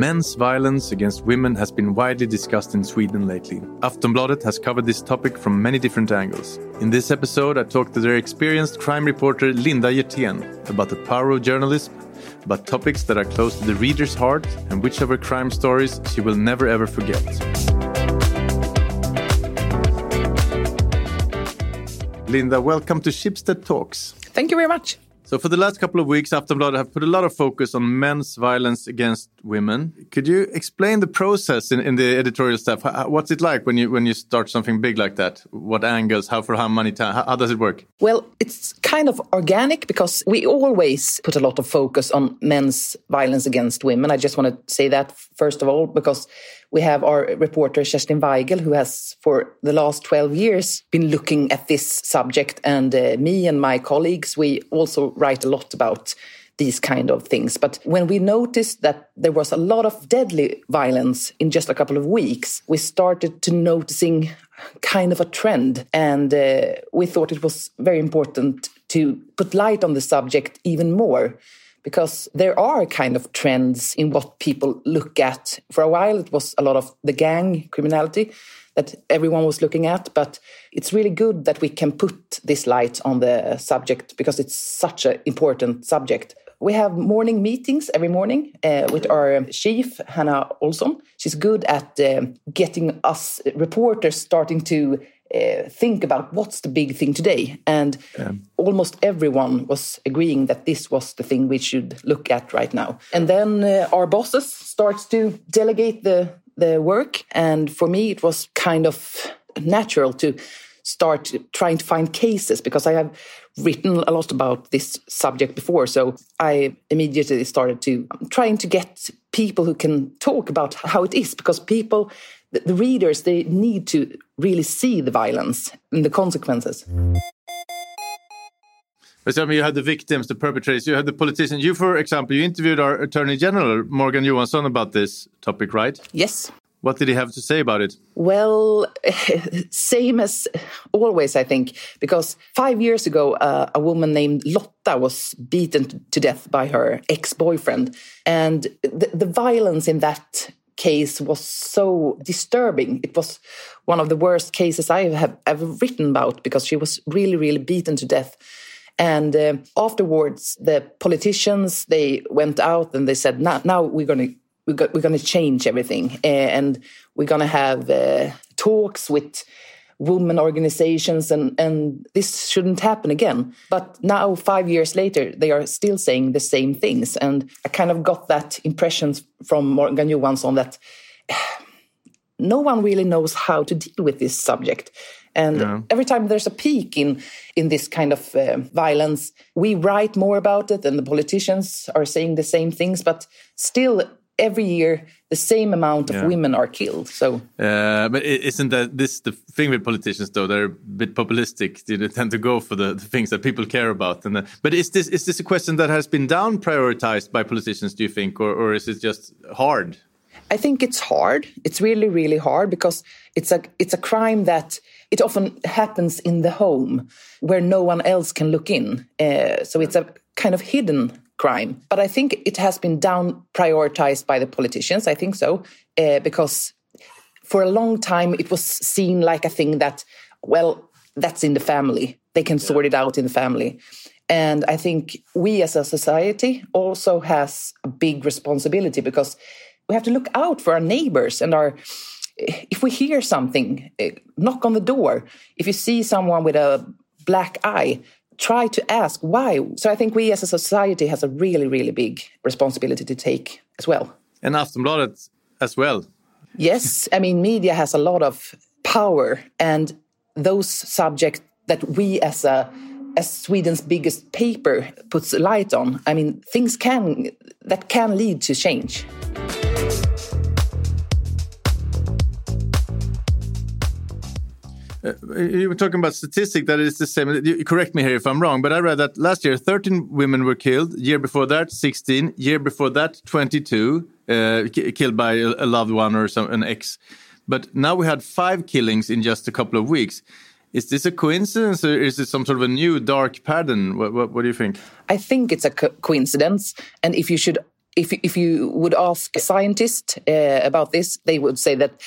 Men's violence against women has been widely discussed in Sweden lately. Aftonbladet has covered this topic from many different angles. In this episode, I talked to their experienced crime reporter Linda Hjertén about the power of journalism, about topics that are close to the reader's heart, and which of her crime stories she will never ever forget. Linda, welcome to Schibsted Talks. Thank you very much. So, for the last couple of weeks, Aftonbladet have put a lot of focus on men's violence against women. Could you explain the process in, in the editorial staff? What's it like when you when you start something big like that? What angles? How for how many times? How, how does it work? Well, it's kind of organic because we always put a lot of focus on men's violence against women. I just want to say that first of all because we have our reporter Kerstin Weigel, who has for the last 12 years been looking at this subject. And uh, me and my colleagues, we also write a lot about these kind of things. But when we noticed that there was a lot of deadly violence in just a couple of weeks, we started to noticing kind of a trend. And uh, we thought it was very important to put light on the subject even more because there are kind of trends in what people look at. For a while, it was a lot of the gang criminality that everyone was looking at, but it's really good that we can put this light on the subject because it's such an important subject. We have morning meetings every morning uh, with our chief, Hannah Olson. She's good at uh, getting us reporters starting to uh, think about what's the big thing today. And yeah. almost everyone was agreeing that this was the thing we should look at right now. And then uh, our bosses starts to delegate the the work. And for me, it was kind of natural to start trying to find cases because I have written a lot about this subject before. So I immediately started to um, trying to get people who can talk about how it is because people the, the readers they need to really see the violence and the consequences. But I mean, you had the victims, the perpetrators, you had the politicians. You, for example, you interviewed our Attorney General, Morgan Johansson, about this topic, right? Yes. What did he have to say about it? Well, same as always, I think, because five years ago, uh, a woman named Lotta was beaten to death by her ex boyfriend. And the, the violence in that case was so disturbing. It was one of the worst cases I have ever written about because she was really, really beaten to death. And uh, afterwards, the politicians they went out and they said, "Now, now we're going to we're going to change everything, uh, and we're going to have uh, talks with." women organizations and and this shouldn't happen again but now 5 years later they are still saying the same things and i kind of got that impression from Morgan Johansson that no one really knows how to deal with this subject and yeah. every time there's a peak in in this kind of uh, violence we write more about it and the politicians are saying the same things but still every year the same amount of yeah. women are killed. So, uh, but isn't that this the thing with politicians though? They're a bit populistic. They tend to go for the, the things that people care about. And uh, but is this is this a question that has been down prioritized by politicians? Do you think, or or is it just hard? I think it's hard. It's really really hard because it's a it's a crime that it often happens in the home where no one else can look in. Uh, so it's a kind of hidden crime. But I think it has been down prioritized by the politicians. I think so, uh, because for a long time it was seen like a thing that, well, that's in the family. They can sort it out in the family. And I think we as a society also has a big responsibility because we have to look out for our neighbors and our if we hear something, eh, knock on the door. If you see someone with a black eye, try to ask why. So I think we as a society has a really, really big responsibility to take as well. And Aftonbladet as well. Yes, I mean media has a lot of power, and those subjects that we as a as Sweden's biggest paper puts light on. I mean, things can that can lead to change. You were talking about statistic that is the same. You, correct me here if I'm wrong, but I read that last year 13 women were killed. Year before that, 16. Year before that, 22 uh, killed by a, a, loved one or some, an ex. But now we had five killings in just a couple of weeks. Is this a coincidence or is it some sort of a new dark pattern? What, what, what do you think? I think it's a co coincidence. And if you should if if you would ask a scientist uh, about this, they would say that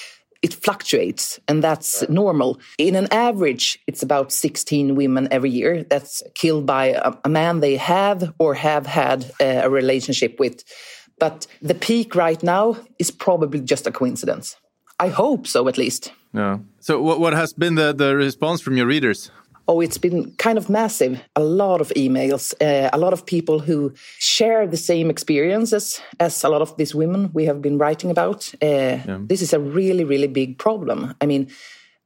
it fluctuates and that's normal. In an average, it's about 16 women every year that's killed by a, a man they have or have had a, a relationship with. But the peak right now is probably just a coincidence. I hope so, at least. Yeah. So, what, what has been the, the response from your readers? Oh, it's been kind of massive. A lot of emails, uh, a lot of people who share the same experiences as a lot of these women we have been writing about. Uh, yeah. This is a really, really big problem. I mean,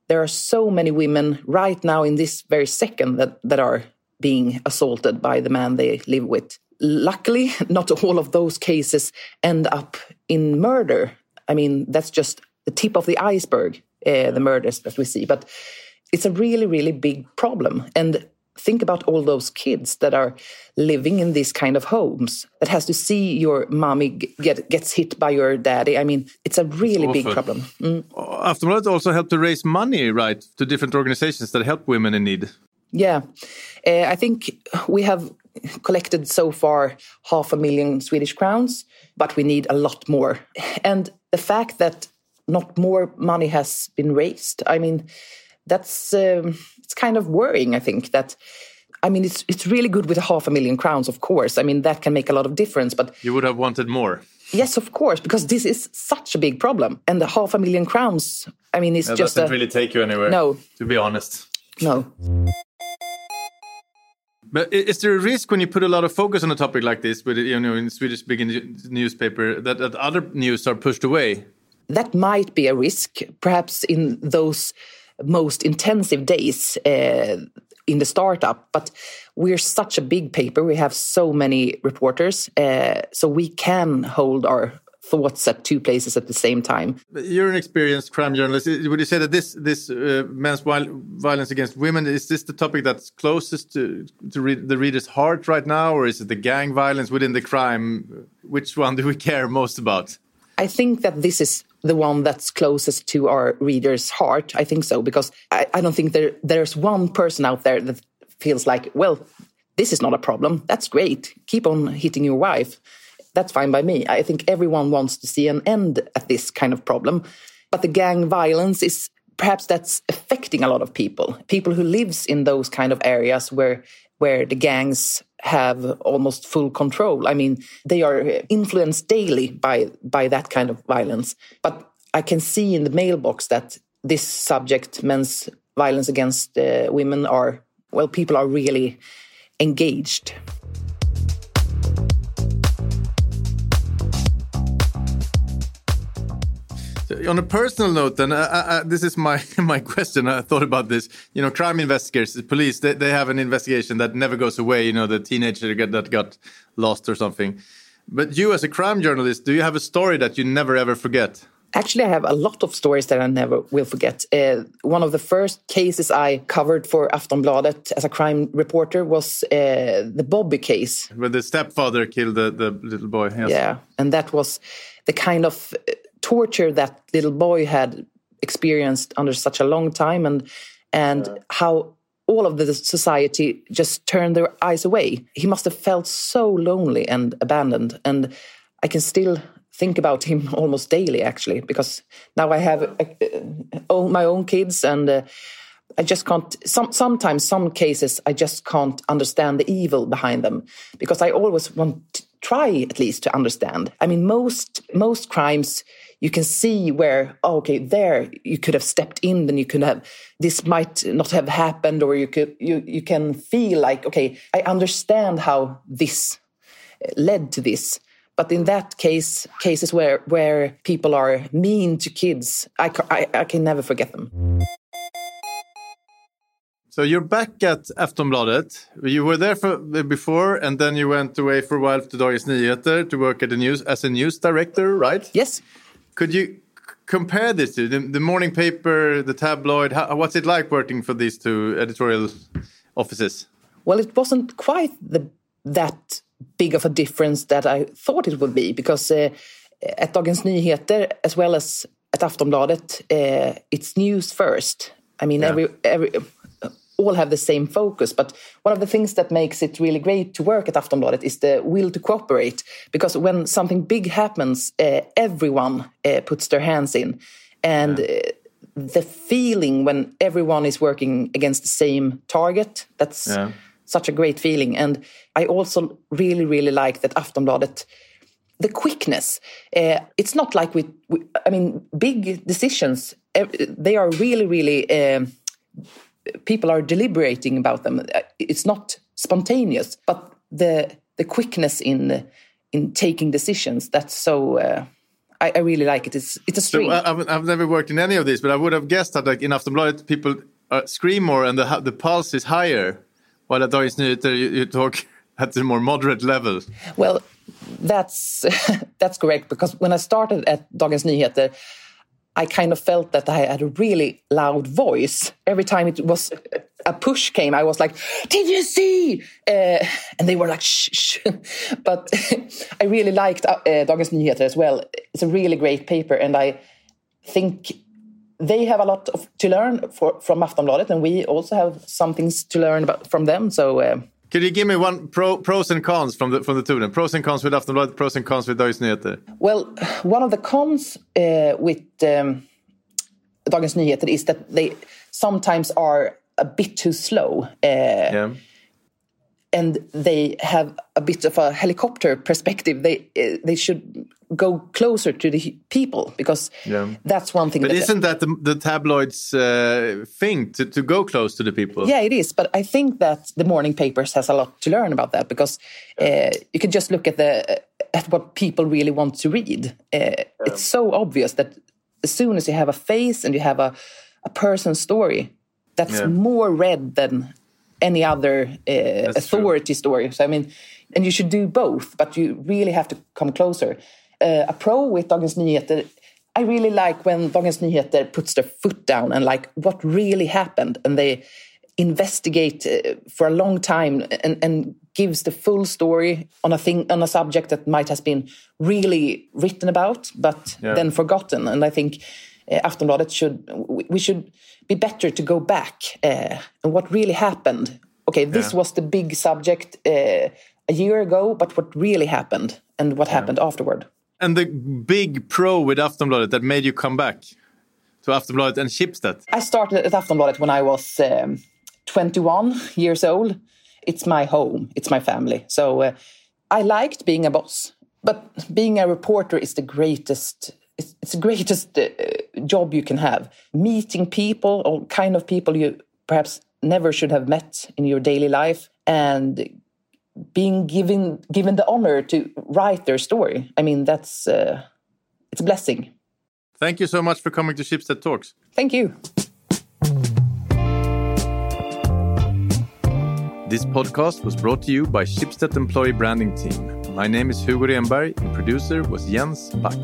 there are so many women right now in this very second that, that are being assaulted by the man they live with. Luckily, not all of those cases end up in murder. I mean, that's just the tip of the iceberg, uh, the murders that we see. But it's a really, really big problem. And think about all those kids that are living in these kind of homes that has to see your mommy get gets hit by your daddy. I mean, it's a really big problem. Mm. Aftonbladet also helped to raise money, right, to different organizations that help women in need. Yeah, uh, I think we have collected so far half a million Swedish crowns, but we need a lot more. And the fact that not more money has been raised, I mean that's um, it's kind of worrying. I think that. I mean, it's it's really good with a half a million crowns, of course. I mean, that can make a lot of difference. But you would have wanted more. Yes, of course, because this is such a big problem, and the half a million crowns. I mean, it's it just doesn't a, really take you anywhere. No, to be honest. No. But is there a risk when you put a lot of focus on a topic like this, with you know, in Swedish big newspaper, that, that other news are pushed away? That might be a risk, perhaps in those most intensive days uh, in the startup. But we're such a big paper; we have so many reporters, uh, so we can hold our thoughts at two places at the same time. You're an experienced crime journalist. Would you say that this this uh, men's violence against women is this the topic that's closest to to read the reader's heart right now, or is it the gang violence within the crime? Which one do we care most about? I think that this is the one that's closest to our reader's heart. I think so because I, I don't think there there's one person out there that feels like, well, this is not a problem. That's great. Keep on hitting your wife. That's fine by me. I think everyone wants to see an end at this kind of problem. But the gang violence is perhaps that's affecting a lot of people. People who lives in those kind of areas where where the gangs have almost full control. I mean, they are influenced daily by by that kind of violence. But I can see in the mailbox that this subject, men's violence against uh, women, are well, people are really engaged. On a personal note, then uh, uh, uh, this is my my question. I thought about this. You know, crime investigators, the police, they, they have an investigation that never goes away. You know, the teenager that got lost or something. But you, as a crime journalist, do you have a story that you never ever forget? Actually, I have a lot of stories that I never will forget. Uh, one of the first cases I covered for Aftonbladet as a crime reporter was uh, the Bobby case. Where the stepfather killed the, the little boy. Yes. Yeah, and that was the kind of torture that little boy had experienced under such a long time and and yeah. how all of the society just turned their eyes away he must have felt so lonely and abandoned and i can still think about him almost daily actually because now i have uh, my own kids and uh, I just can't. Some, sometimes, some cases, I just can't understand the evil behind them because I always want try at least to understand. I mean, most most crimes you can see where oh, okay there you could have stepped in then you could have this might not have happened or you could you you can feel like okay i understand how this uh, led to this but in that case cases where where people are mean to kids i, I, I can never forget them so you're back at Aftonbladet. You were there for, before, and then you went away for a while to Dagens Nyheter to work at the news as a news director, right? Yes. Could you compare this to the, the morning paper, the tabloid? How, what's it like working for these two editorial offices? Well, it wasn't quite the, that big of a difference that I thought it would be because uh, at Dagens Nyheter, as well as at Aftonbladet, uh, it's news first. I mean, yeah. every every all have the same focus. But one of the things that makes it really great to work at Aftonbladet is the will to cooperate. Because when something big happens, uh, everyone uh, puts their hands in. And yeah. Uh, the feeling when everyone is working against the same target, that's yeah. such a great feeling. And I also really, really like that Aftonbladet the quickness. Uh, it's not like we, we, I mean, big decisions. They are really, really um, people are deliberating about them. Uh, it's not spontaneous, but the the quickness in in taking decisions. That's so. Uh, I, I, really like it. It's it's a stream. So I've, I've never worked in any of these, but I would have guessed that like in Aftonbladet people uh, scream more and the the pulse is higher, while at Dagens Nyheter you, you talk at a more moderate level. Well, that's that's correct because when I started at Dagens Nyheter I kind of felt that I had a really loud voice. Every time it was a push came, I was like, "Did you see?" Uh, and they were like, "Shh." shh. but I really liked uh, Dagens Nyheter as well. It's a really great paper, and I think they have a lot of, to learn for, from Aftonbladet, and we also have some things to learn about from them. So. Uh, could you give me one pro, pros and cons from the from the two? Then pros and cons with Aftonbladet, pros and cons with Dagens Nyheter. Well, one of the cons uh, with um, Dagens Nyheter is that they sometimes are a bit too slow. Uh, yeah. And they have a bit of a helicopter perspective. They they should go closer to the people because yeah. that's one thing. But isn't that the, the tabloids uh, thing to, to go close to the people? Yeah, it is. But I think that the morning papers has a lot to learn about that because uh, you can just look at the at what people really want to read. Uh, yeah. It's so obvious that as soon as you have a face and you have a a person's story, that's yeah. more read than any other uh, authority true. story. So I mean, and you should do both, but you really have to come closer uh, a pro with Dagens Nyheter. I really like when Dagens Nyheter puts their foot down and like what really happened, and they investigate uh, for a long time and, and gives the full story on a thing on a subject that might has been really written about but yeah. then forgotten. And I think uh, Aftonbladet should we should be better to go back uh, and what really happened. Okay, this yeah. was the big subject uh, a year ago, but what really happened and what yeah. happened afterward. And the big pro with Aftonbladet that made you come back to Aftonbladet and Schibsted? I started at Aftonbladet when I was um, 21 years old. It's my home, it's my family. So uh, I liked being a boss, but being a reporter is the greatest. It's, it's the greatest job you can have. Meeting people, all kind of people you perhaps never should have met in your daily life, and being given given the honor to write their story. I mean, that's uh, it's a blessing. Thank you so much for coming to Schibsted Talks. Thank you. This podcast was brought to you by Schibsted Employee Branding Team. My name is Hugo Renberg and producer was Jens Back.